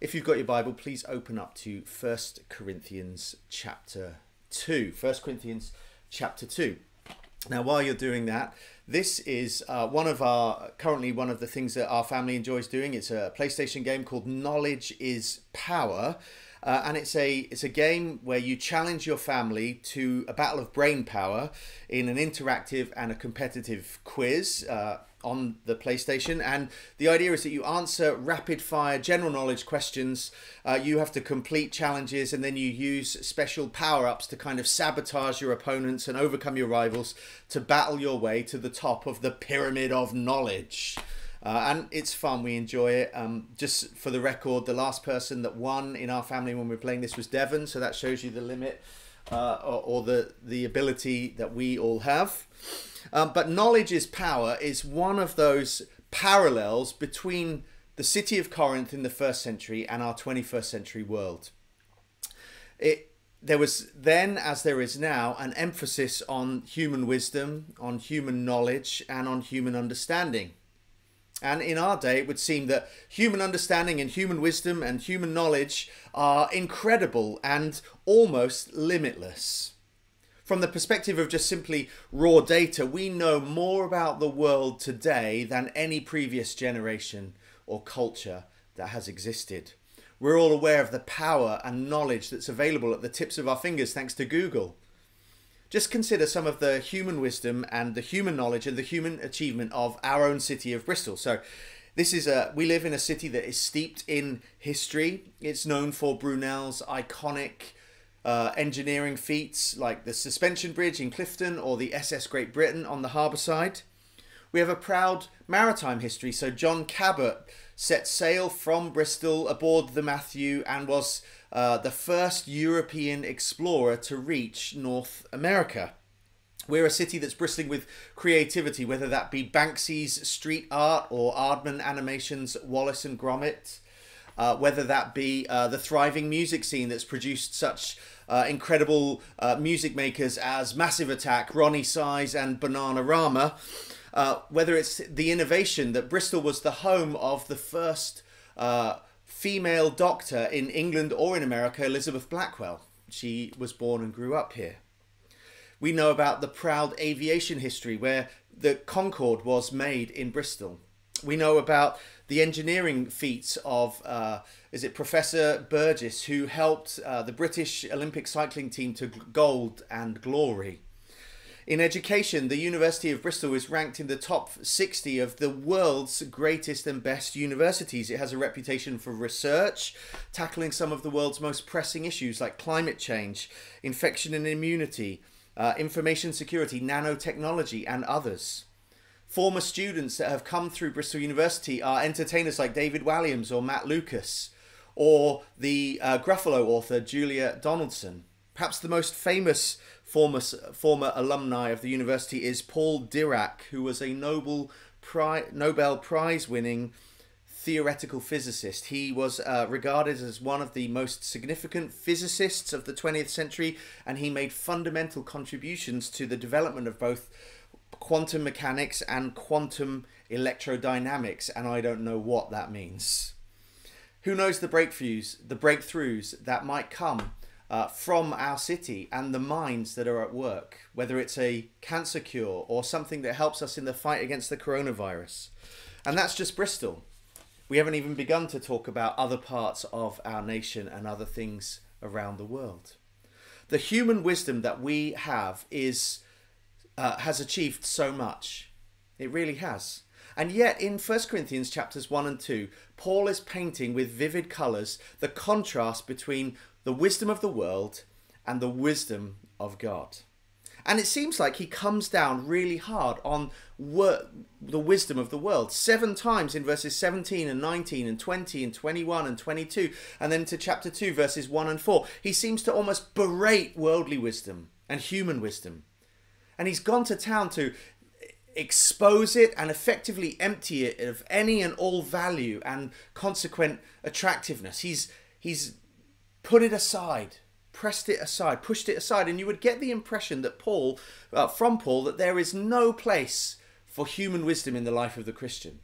if you've got your Bible, please open up to 1 Corinthians chapter 2. 1 Corinthians chapter 2. Now, while you're doing that, this is uh, one of our currently one of the things that our family enjoys doing. It's a PlayStation game called Knowledge is Power. Uh, and it's a it's a game where you challenge your family to a battle of brain power in an interactive and a competitive quiz. Uh, on the PlayStation. And the idea is that you answer rapid fire general knowledge questions. Uh, you have to complete challenges and then you use special power ups to kind of sabotage your opponents and overcome your rivals to battle your way to the top of the pyramid of knowledge. Uh, and it's fun. We enjoy it. Um, just for the record, the last person that won in our family when we were playing this was Devon. So that shows you the limit uh, or, or the the ability that we all have. Um, but knowledge is power is one of those parallels between the city of Corinth in the first century and our 21st century world. It, there was then, as there is now, an emphasis on human wisdom, on human knowledge, and on human understanding. And in our day, it would seem that human understanding and human wisdom and human knowledge are incredible and almost limitless from the perspective of just simply raw data, we know more about the world today than any previous generation or culture that has existed. We're all aware of the power and knowledge that's available at the tips of our fingers thanks to Google. Just consider some of the human wisdom and the human knowledge and the human achievement of our own city of Bristol. So, this is a we live in a city that is steeped in history. It's known for Brunel's iconic uh, engineering feats like the suspension bridge in Clifton or the SS Great Britain on the harbour side. We have a proud maritime history. So John Cabot set sail from Bristol aboard the Matthew and was uh, the first European explorer to reach North America. We're a city that's bristling with creativity, whether that be Banksy's street art or Aardman Animation's Wallace and Gromit uh, whether that be uh, the thriving music scene that's produced such uh, incredible uh, music makers as Massive Attack, Roni Size, and Bananarama. Uh, whether it's the innovation that Bristol was the home of the first female doctor in England or in America, Elizabeth Blackwell. She was born and grew up here. We know about the proud aviation history where the Concorde was made in Bristol. We know about the engineering feats of uh, is it Professor Burgess who helped uh, the British Olympic cycling team to gold and glory. In education, the University of Bristol is ranked in the top 60 of the world's greatest and best universities. It has a reputation for research, tackling some of the world's most pressing issues like climate change, infection and immunity, uh, information security, nanotechnology, and others. Former students that have come through Bristol University are entertainers like David Walliams or Matt Lucas, or the uh, Gruffalo author Julia Donaldson. Perhaps the most famous former, former alumni of the university is Paul Dirac, who was a Nobel, Pri- Nobel Prize winning theoretical physicist. He was uh, regarded as one of the most significant physicists of the 20th century, and he made fundamental contributions to the development of both quantum mechanics and quantum electrodynamics, and I don't know what that means. Who knows the breakthroughs, the breakthroughs that might come uh, from our city and the minds that are at work, whether it's a cancer cure or something that helps us in the fight against the coronavirus. And that's just Bristol. We haven't even begun to talk about other parts of our nation and other things around the world. The human wisdom that we have is uh, has achieved so much. It really has. And yet, in 1 Corinthians chapters 1 and 2, Paul is painting with vivid colours the contrast between the wisdom of the world and the wisdom of God. And it seems like he comes down really hard on wor- the wisdom of the world. Seven times in verses 17 and 19 and 20 and 21 and 22, and then to chapter 2, verses 1 and 4. He seems to almost berate worldly wisdom and human wisdom and he's gone to town to expose it and effectively empty it of any and all value and consequent attractiveness. He's he's put it aside, pressed it aside, pushed it aside, and you would get the impression that Paul, uh, from Paul, that there is no place for human wisdom in the life of the Christian.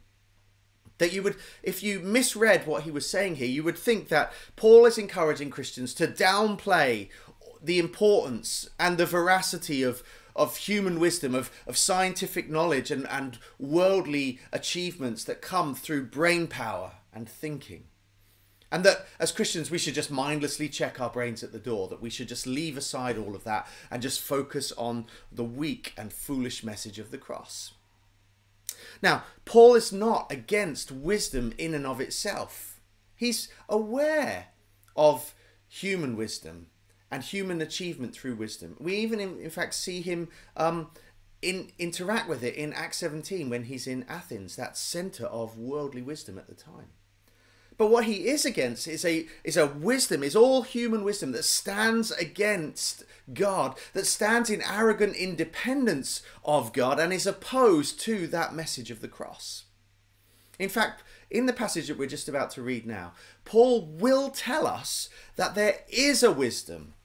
That you would, if you misread what he was saying here, you would think that Paul is encouraging Christians to downplay the importance and the veracity of, of human wisdom, of, of scientific knowledge and, and worldly achievements that come through brain power and thinking. And that as Christians, we should just mindlessly check our brains at the door, that we should just leave aside all of that and just focus on the weak and foolish message of the cross. Now, Paul is not against wisdom in and of itself. He's aware of human wisdom and human achievement through wisdom. We even, in, in fact, see him um, in, interact with it in Acts 17 when he's in Athens, that center of worldly wisdom at the time. But what he is against is a is a wisdom, is all human wisdom that stands against God, that stands in arrogant independence of God and is opposed to that message of the cross. In fact, in the passage that we're just about to read now, Paul will tell us that there is a wisdom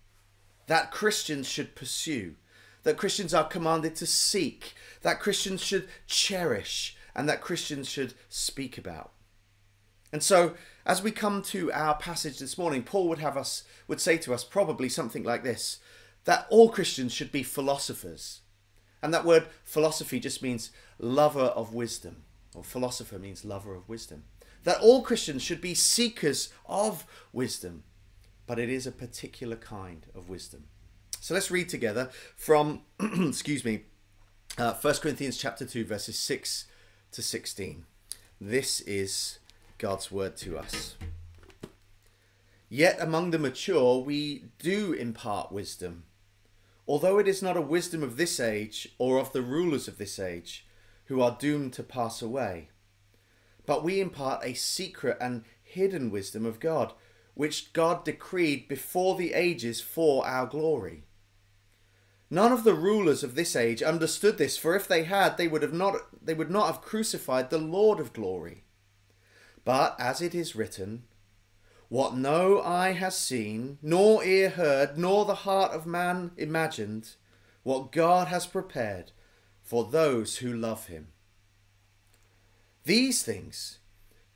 that Christians should pursue, that Christians are commanded to seek, that Christians should cherish, and that Christians should speak about. And so, as we come to our passage this morning, Paul would have us would say to us probably something like this: that all Christians should be philosophers. And that word philosophy just means lover of wisdom, or philosopher means lover of wisdom. That all Christians should be seekers of wisdom, but it is a particular kind of wisdom. So let's read together from, excuse me, uh, 1 Corinthians chapter 2, verses 6 to 16. This is God's word to us. Yet among the mature we do impart wisdom, although it is not a wisdom of this age or of the rulers of this age, who are doomed to pass away. But we impart a secret and hidden wisdom of God, which God decreed before the ages for our glory. None of the rulers of this age understood this, for if they had, they would have not they would not have crucified the Lord of glory. But as it is written, What no eye has seen, nor ear heard, nor the heart of man imagined, what God has prepared for those who love him. These things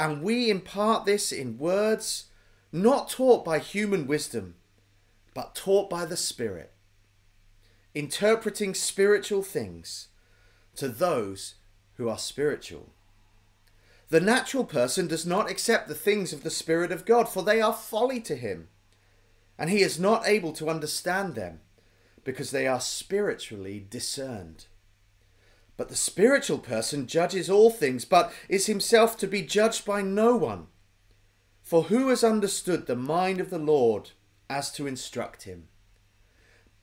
And we impart this in words not taught by human wisdom, but taught by the Spirit, interpreting spiritual things to those who are spiritual. The natural person does not accept the things of the Spirit of God, for they are folly to him, and he is not able to understand them, because they are spiritually discerned. But the spiritual person judges all things, but is himself to be judged by no one. For who has understood the mind of the Lord as to instruct him?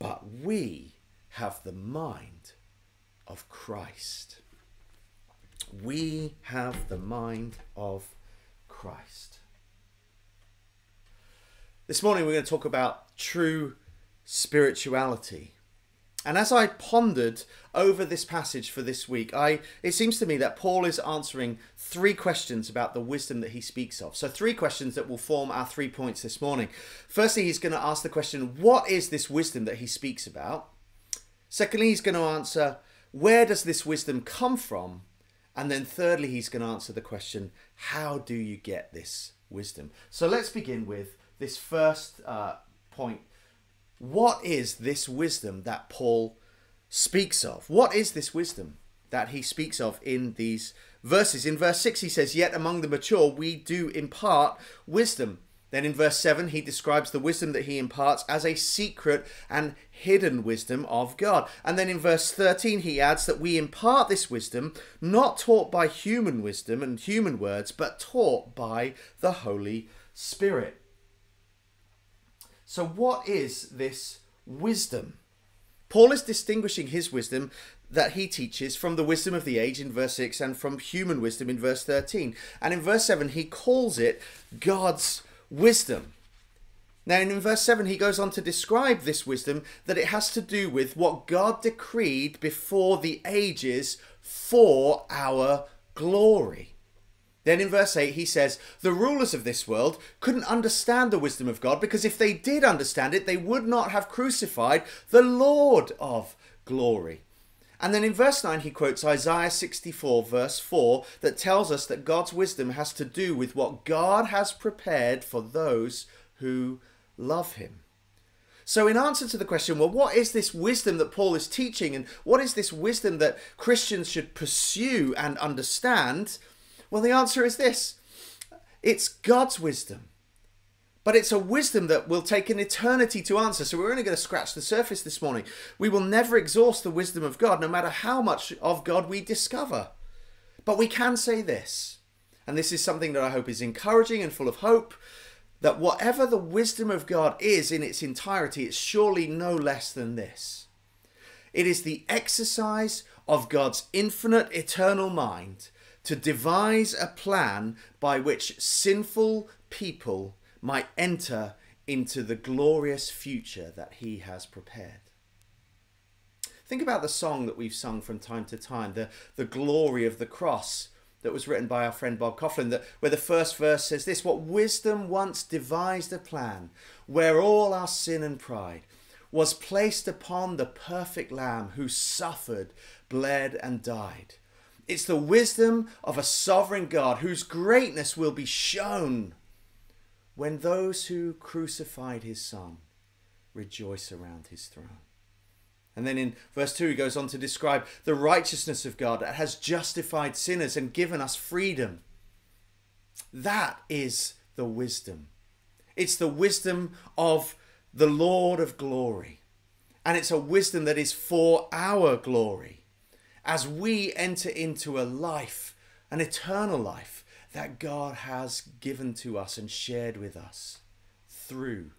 But we have the mind of Christ we have the mind of Christ. This morning we're going to talk about true spirituality. And as I pondered over this passage for this week, I it seems to me that Paul is answering three questions about the wisdom that he speaks of. So three questions that will form our three points this morning. Firstly, he's going to ask the question, what is this wisdom that he speaks about? Secondly, he's going to answer, where does this wisdom come from? And then thirdly, he's going to answer the question, how do you get this wisdom? So let's begin with this first uh, point. What is this wisdom that Paul speaks of? What is this wisdom that he speaks of in these verses? In verse 6, he says, Yet among the mature we do impart wisdom. Then in verse 7, he describes the wisdom that he imparts as a secret and hidden wisdom of God. And then in verse 13, he adds that we impart this wisdom not taught by human wisdom and human words, but taught by the Holy Spirit. So, what is this wisdom? Paul is distinguishing his wisdom that he teaches from the wisdom of the age in verse 6 and from human wisdom in verse 13. And in verse 7, he calls it God's wisdom. Now, in verse 7, he goes on to describe this wisdom that it has to do with what God decreed before the ages for our glory. Then in verse 8, he says, The rulers of this world couldn't understand the wisdom of God because if they did understand it, they would not have crucified the Lord of glory. And then in verse 9, he quotes Isaiah 64, verse 4, that tells us that God's wisdom has to do with what God has prepared for those who love him. So, in answer to the question, well, what is this wisdom that Paul is teaching, and what is this wisdom that Christians should pursue and understand? Well, the answer is this it's God's wisdom. But it's a wisdom that will take an eternity to answer. So we're only going to scratch the surface this morning. We will never exhaust the wisdom of God, no matter how much of God we discover. But we can say this, and this is something that I hope is encouraging and full of hope that whatever the wisdom of God is in its entirety, it's surely no less than this. It is the exercise of God's infinite eternal mind to devise a plan by which sinful people might enter into the glorious future that He has prepared. Think about the song that we've sung from time to time, the, the glory of the cross that was written by our friend Bob Kauflin, that, where the first verse says this What wisdom once devised a plan, where all our sin and pride was placed upon the perfect Lamb who suffered, bled, and died. It's the wisdom of a sovereign God whose greatness will be shown when those who crucified his Son rejoice around his throne. And then in verse 2, he goes on to describe the righteousness of God that has justified sinners and given us freedom. That is the wisdom. It's the wisdom of the Lord of glory. And it's a wisdom that is for our glory as we enter into a life, an eternal life that God has given to us and shared with us through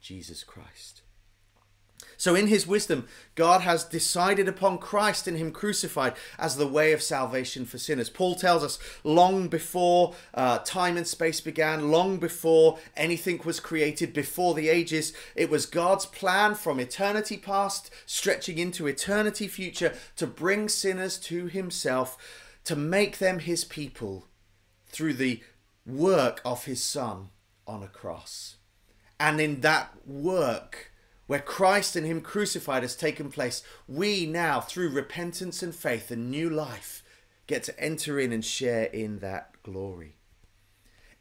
Jesus Christ. So, in his wisdom, God has decided upon Christ and him crucified as the way of salvation for sinners. Paul tells us long before uh, time and space began, long before anything was created, before the ages, it was God's plan from eternity past, stretching into eternity future, to bring sinners to himself, to make them his people through the work of his Son on a cross. And in that work, where Christ and Him crucified has taken place, we now, through repentance and faith and new life, get to enter in and share in that glory.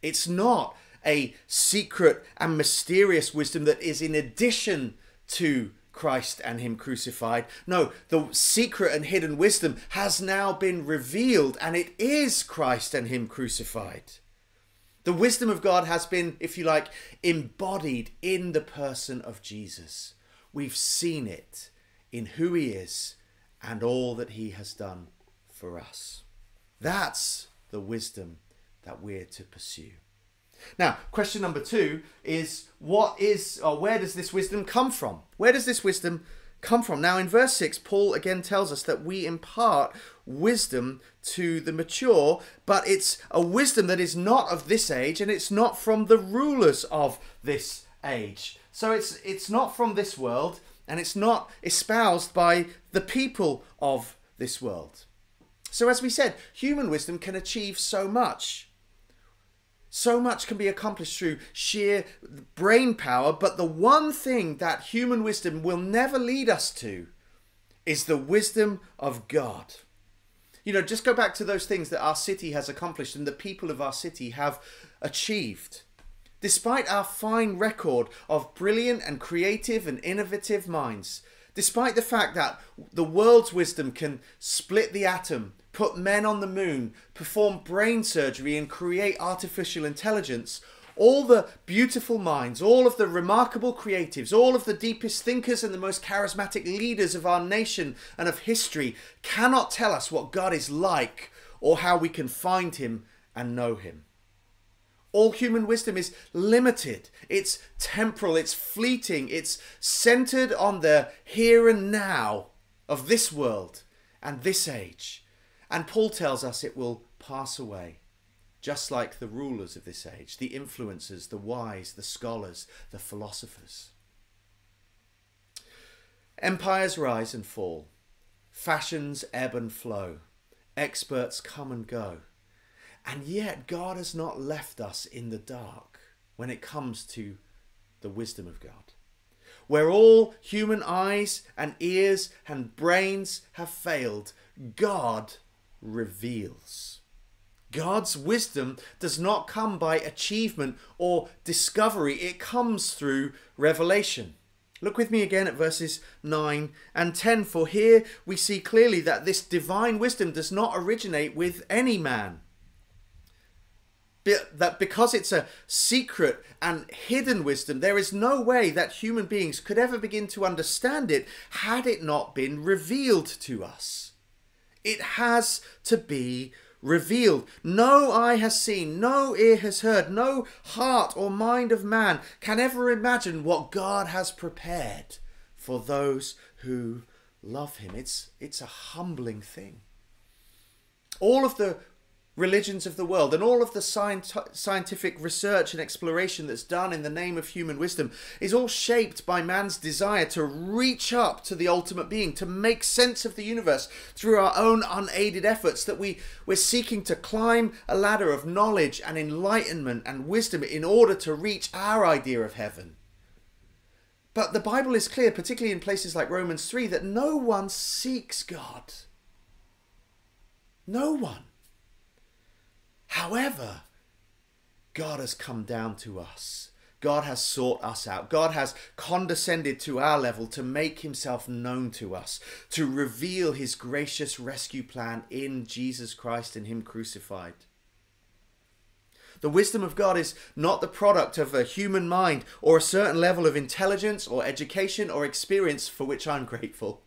It's not a secret and mysterious wisdom that is in addition to Christ and Him crucified. No, the secret and hidden wisdom has now been revealed, and it is Christ and Him crucified. The wisdom of God has been, if you like, embodied in the person of Jesus. We've seen it in who he is and all that he has done for us. That's the wisdom that we're to pursue. Now, question number two is what is or where does this wisdom come from? Where does this wisdom come from? Now, in verse 6, Paul again tells us that we impart wisdom to the mature, but it's a wisdom that is not of this age and it's not from the rulers of this age. So it's it's not from this world and it's not espoused by the people of this world. So as we said, human wisdom can achieve so much. So much can be accomplished through sheer brain power, but the one thing that human wisdom will never lead us to is the wisdom of God. You know, just go back to those things that our city has accomplished and the people of our city have achieved. Despite our fine record of brilliant and creative and innovative minds, despite the fact that the world's wisdom can split the atom put men on the moon, perform brain surgery, and create artificial intelligence, all the beautiful minds, all of the remarkable creatives, all of the deepest thinkers and the most charismatic leaders of our nation and of history cannot tell us what God is like or how we can find Him and know Him. All human wisdom is limited, it's temporal, it's fleeting, it's centered on the here and now of this world and this age. And Paul tells us it will pass away, just like the rulers of this age, the influencers, the wise, the scholars, the philosophers. Empires rise and fall, fashions ebb and flow, experts come and go. And yet, God has not left us in the dark when it comes to the wisdom of God. Where all human eyes and ears and brains have failed, God reveals. God's wisdom does not come by achievement or discovery, it comes through revelation. Look with me again at verses 9 and 10, for here we see clearly that this divine wisdom does not originate with any man. That because it's a secret and hidden wisdom, there is no way that human beings could ever begin to understand it had it not been revealed to us. It has to be revealed. No eye has seen, no ear has heard, no heart or mind of man can ever imagine what God has prepared for those who love him. It's, it's a humbling thing. All of the religions of the world and all of the scientific research and exploration that's done in the name of human wisdom is all shaped by man's desire to reach up to the ultimate being to make sense of the universe through our own unaided efforts that we we're seeking to climb a ladder of knowledge and enlightenment and wisdom in order to reach our idea of heaven. But the bible is clear particularly in places like Romans 3 that no one seeks God. No one However, God has come down to us. God has sought us out. God has condescended to our level to make himself known to us, to reveal his gracious rescue plan in Jesus Christ and him crucified. The wisdom of God is not the product of a human mind or a certain level of intelligence or education or experience for which I'm grateful.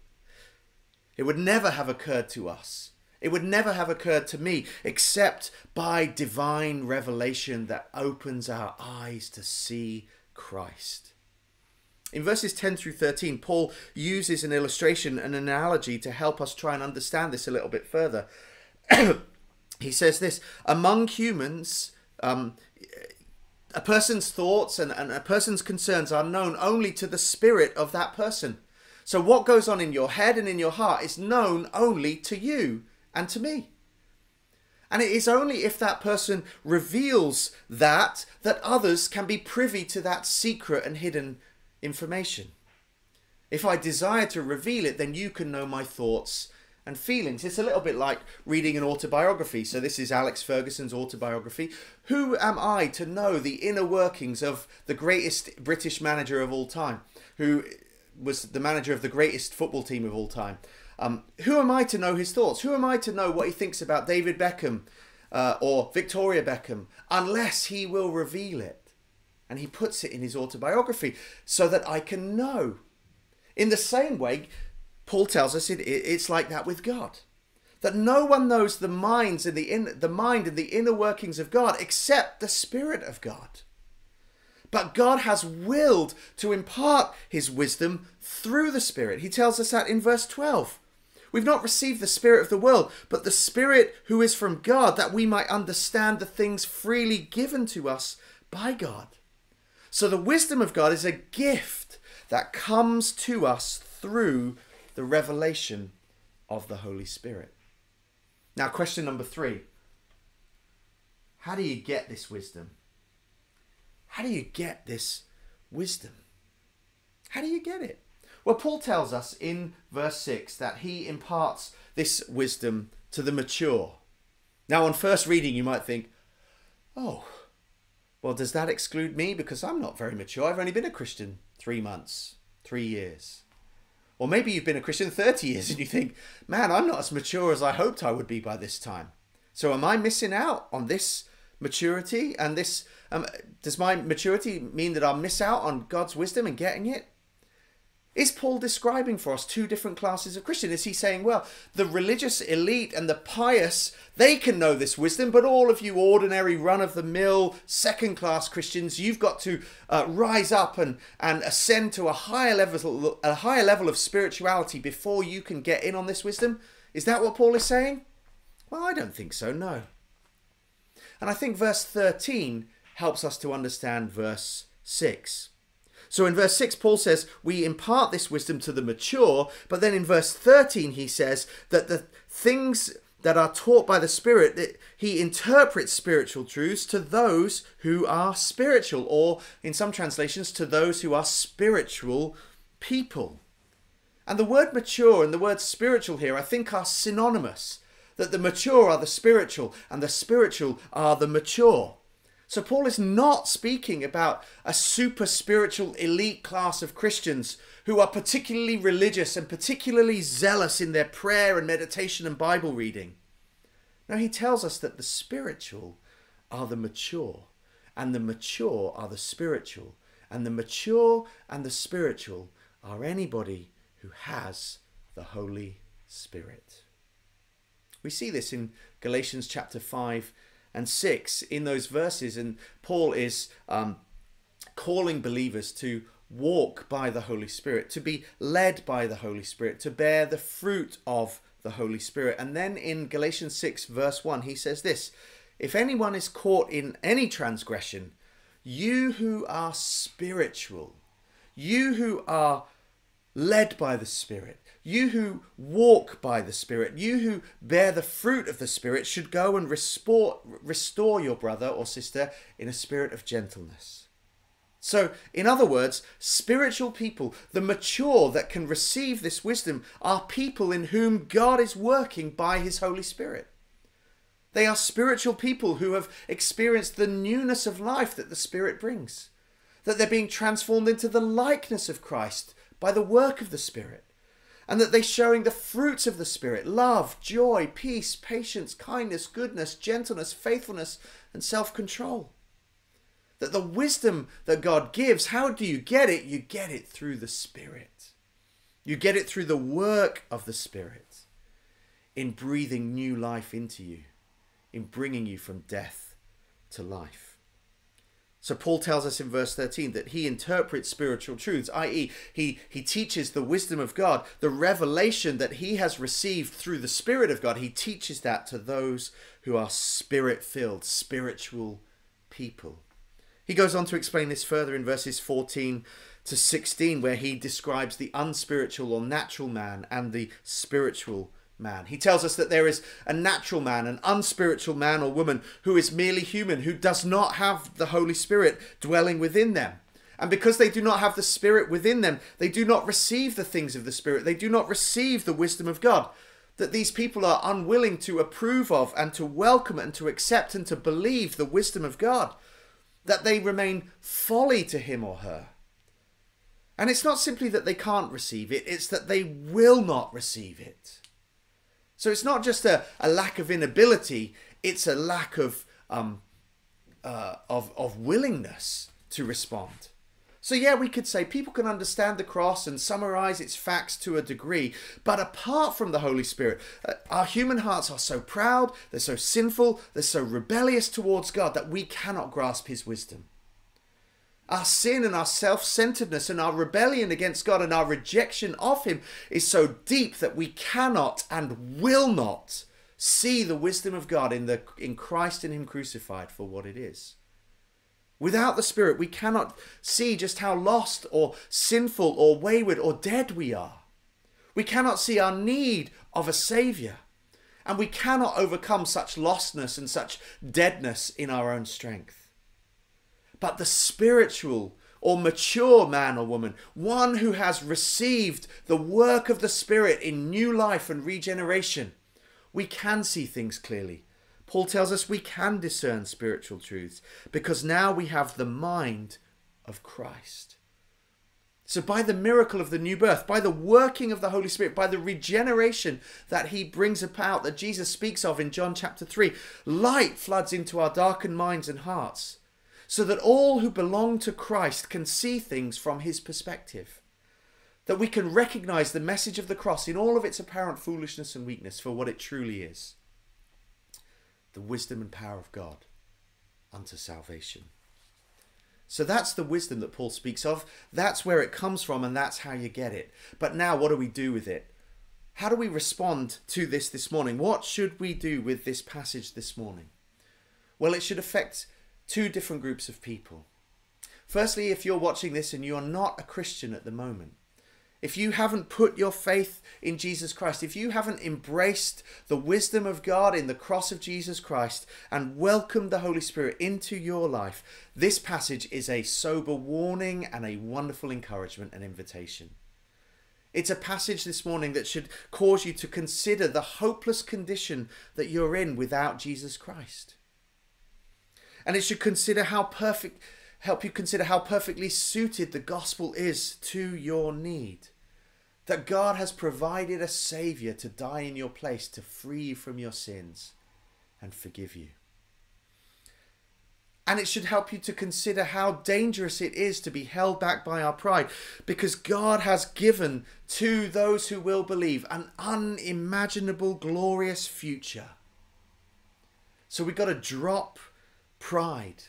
It would never have occurred to us it would never have occurred to me except by divine revelation that opens our eyes to see Christ. In verses 10 through 13, Paul uses an illustration, an analogy to help us try and understand this a little bit further. he says this Among humans, um, a person's thoughts and, and a person's concerns are known only to the spirit of that person. So, what goes on in your head and in your heart is known only to you and to me. And it is only if that person reveals that that others can be privy to that secret and hidden information. If I desire to reveal it, then you can know my thoughts and feelings. It's a little bit like reading an autobiography. So, this is Alex Ferguson's autobiography. Who am I to know the inner workings of the greatest British manager of all time, who was the manager of the greatest football team of all time? Um, who am I to know his thoughts? Who am I to know what he thinks about David Beckham uh, or Victoria Beckham unless he will reveal it? And he puts it in his autobiography so that I can know. In the same way, Paul tells us it, it's like that with God. That no one knows the minds and the in, the mind and the inner workings of God except the Spirit of God. But God has willed to impart his wisdom through the Spirit. He tells us that in verse 12. We've not received the Spirit of the world, but the Spirit who is from God, that we might understand the things freely given to us by God. So the wisdom of God is a gift that comes to us through the revelation of the Holy Spirit. Now, question number three How do you get this wisdom? How do you get this wisdom? How do you get it? Well, Paul tells us in verse 6 that he imparts this wisdom to the mature. Now, on first reading, you might think, oh, well, does that exclude me? Because I'm not very mature. I've only been a Christian three months, three years. Or maybe you've been a Christian 30 years and you think, man, I'm not as mature as I hoped I would be by this time. So am I missing out on this maturity? And this, um, does my maturity mean that I'll miss out on God's wisdom and getting it? Is Paul describing for us two different classes of Christian? Is he saying, well, the religious elite and the pious, they can know this wisdom, but all of you ordinary, run of the mill, second class Christians, you've got to uh, rise up and, and ascend to a higher level, a higher level of spirituality before you can get in on this wisdom? Is that what Paul is saying? Well, I don't think so, no. And I think verse 13 helps us to understand verse 6. So in verse 6, Paul says, We impart this wisdom to the mature, but then in verse 13, he says that the things that are taught by the Spirit, that he interprets spiritual truths to those who are spiritual, or in some translations, to those who are spiritual people. And the word mature and the word spiritual here, I think, are synonymous. That the mature are the spiritual, and the spiritual are the mature. So Paul is not speaking about a super spiritual elite class of Christians who are particularly religious and particularly zealous in their prayer and meditation and Bible reading. Now he tells us that the spiritual are the mature, and the mature are the spiritual, and the mature and the spiritual are anybody who has the Holy Spirit. We see this in Galatians chapter 5 and 6 in those verses. And Paul is um, calling believers to walk by the Holy Spirit, to be led by the Holy Spirit, to bear the fruit of the Holy Spirit. And then in Galatians 6, verse 1, he says this If anyone is caught in any transgression, you who are spiritual, you who are led by the Spirit, you who walk by the Spirit, you who bear the fruit of the Spirit, should go and restore, restore your brother or sister in a spirit of gentleness. So, in other words, spiritual people, the mature that can receive this wisdom, are people in whom God is working by His Holy Spirit. They are spiritual people who have experienced the newness of life that the Spirit brings, that they're being transformed into the likeness of Christ by the work of the Spirit and that they're showing the fruits of the Spirit love, joy, peace, patience, kindness, goodness, gentleness, faithfulness, and self control. That the wisdom that God gives, how do you get it? You get it through the Spirit. You get it through the work of the Spirit in breathing new life into you, in bringing you from death to life. So Paul tells us in verse 13 that he interprets spiritual truths, i.e., he, he teaches the wisdom of God, the revelation that he has received through the Spirit of God. He teaches that to those who are spirit filled, spiritual people. He goes on to explain this further in verses 14 to 16, where he describes the unspiritual or natural man and the spiritual man. He tells us that there is a natural man, an unspiritual man or woman who is merely human, who does not have the Holy Spirit dwelling within them. And because they do not have the Spirit within them, they do not receive the things of the Spirit. They do not receive the wisdom of God. That these people are unwilling to approve of and to welcome and to accept and to believe the wisdom of God. That they remain folly to him or her. And it's not simply that they can't receive it, it's that they will not receive it. So it's not just a, a lack of inability, it's a lack of, um, uh, of, of willingness to respond. So, yeah, we could say people can understand the cross and summarize its facts to a degree, but apart from the Holy Spirit, uh, our human hearts are so proud, they're so sinful, they're so rebellious towards God that we cannot grasp His wisdom. Our sin and our self centeredness and our rebellion against God and our rejection of Him is so deep that we cannot and will not see the wisdom of God in, the, in Christ and Him crucified for what it is. Without the Spirit, we cannot see just how lost or sinful or wayward or dead we are. We cannot see our need of a Saviour. And we cannot overcome such lostness and such deadness in our own strength but the spiritual or mature man or woman, one who has received the work of the Spirit in new life and regeneration, we can see things clearly. Paul tells us we can discern spiritual truths because now we have the mind of Christ. So, by the miracle of the new birth, by the working of the Holy Spirit, by the regeneration that He brings about, that Jesus speaks of in John chapter 3, light floods into our darkened minds and hearts so that all who belong to Christ can see things from his perspective. That we can recognize the message of the cross in all of its apparent foolishness and weakness for what it truly is the wisdom and power of God unto salvation. So that's the wisdom that Paul speaks of. That's where it comes from, and that's how you get it. But now, what do we do with it? How do we respond to this this morning? What should we do with this passage this morning? Well, it should affect two different groups of people. Firstly, if you're watching this and you're not a Christian at the moment, if you haven't put your faith in Jesus Christ, if you haven't embraced the wisdom of God in the cross of Jesus Christ and welcomed the Holy Spirit into your life, this passage is a sober warning and a wonderful encouragement and invitation. It's a passage this morning that should cause you to consider the hopeless condition that you're in without Jesus Christ. And it should consider how perfect help you consider how perfectly suited the gospel is to your need. That God has provided a Saviour to die in your place to free you from your sins and forgive you. And it should help you to consider how dangerous it is to be held back by our pride because God has given to those who will believe an unimaginable, glorious future. So we've got to drop pride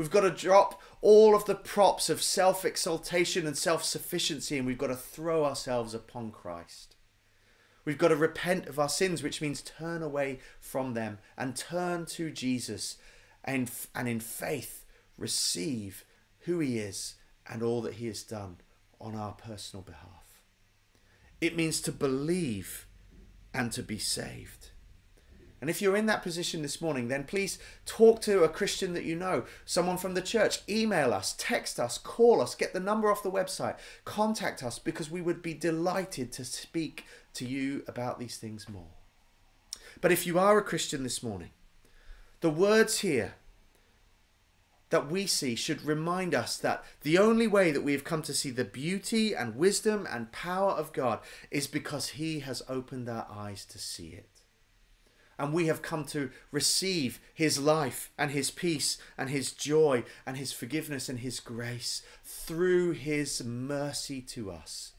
We've got to drop all of the props of self exaltation and self sufficiency and we've got to throw ourselves upon Christ. We've got to repent of our sins, which means turn away from them and turn to Jesus and, and in faith receive who He is and all that He has done on our personal behalf. It means to believe and to be saved. And if you're in that position this morning, then please talk to a Christian that you know, someone from the church. Email us, text us, call us, get the number off the website, contact us because we would be delighted to speak to you about these things more. But if you are a Christian this morning, the words here that we see should remind us that the only way that we have come to see the beauty and wisdom and power of God is because He has opened our eyes to see it and we have come to receive his life and his peace and his joy and his forgiveness and his grace through his mercy to us.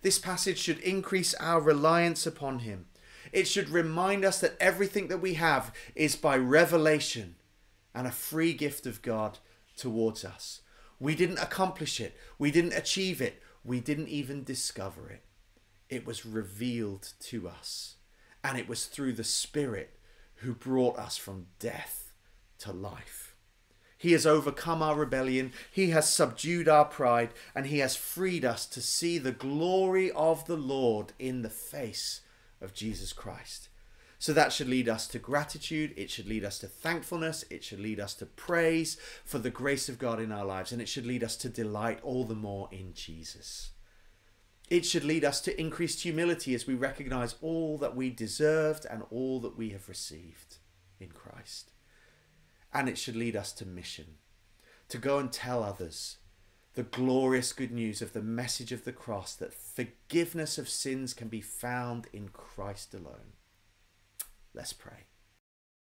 This passage should increase our reliance upon him. It should remind us that everything that we have is by revelation and a free gift of God towards us. We didn't accomplish it, we didn't achieve it, we didn't even discover it. It was revealed to us and it was through the Spirit who brought us from death to life. He has overcome our rebellion, He has subdued our pride, and He has freed us to see the glory of the Lord in the face of Jesus Christ. So that should lead us to gratitude, it should lead us to thankfulness, it should lead us to praise for the grace of God in our lives, and it should lead us to delight all the more in Jesus. It should lead us to increased humility as we recognize all that we deserved and all that we have received in Christ. And it should lead us to mission, to go and tell others the glorious good news of the message of the cross that forgiveness of sins can be found in Christ alone. Let's pray.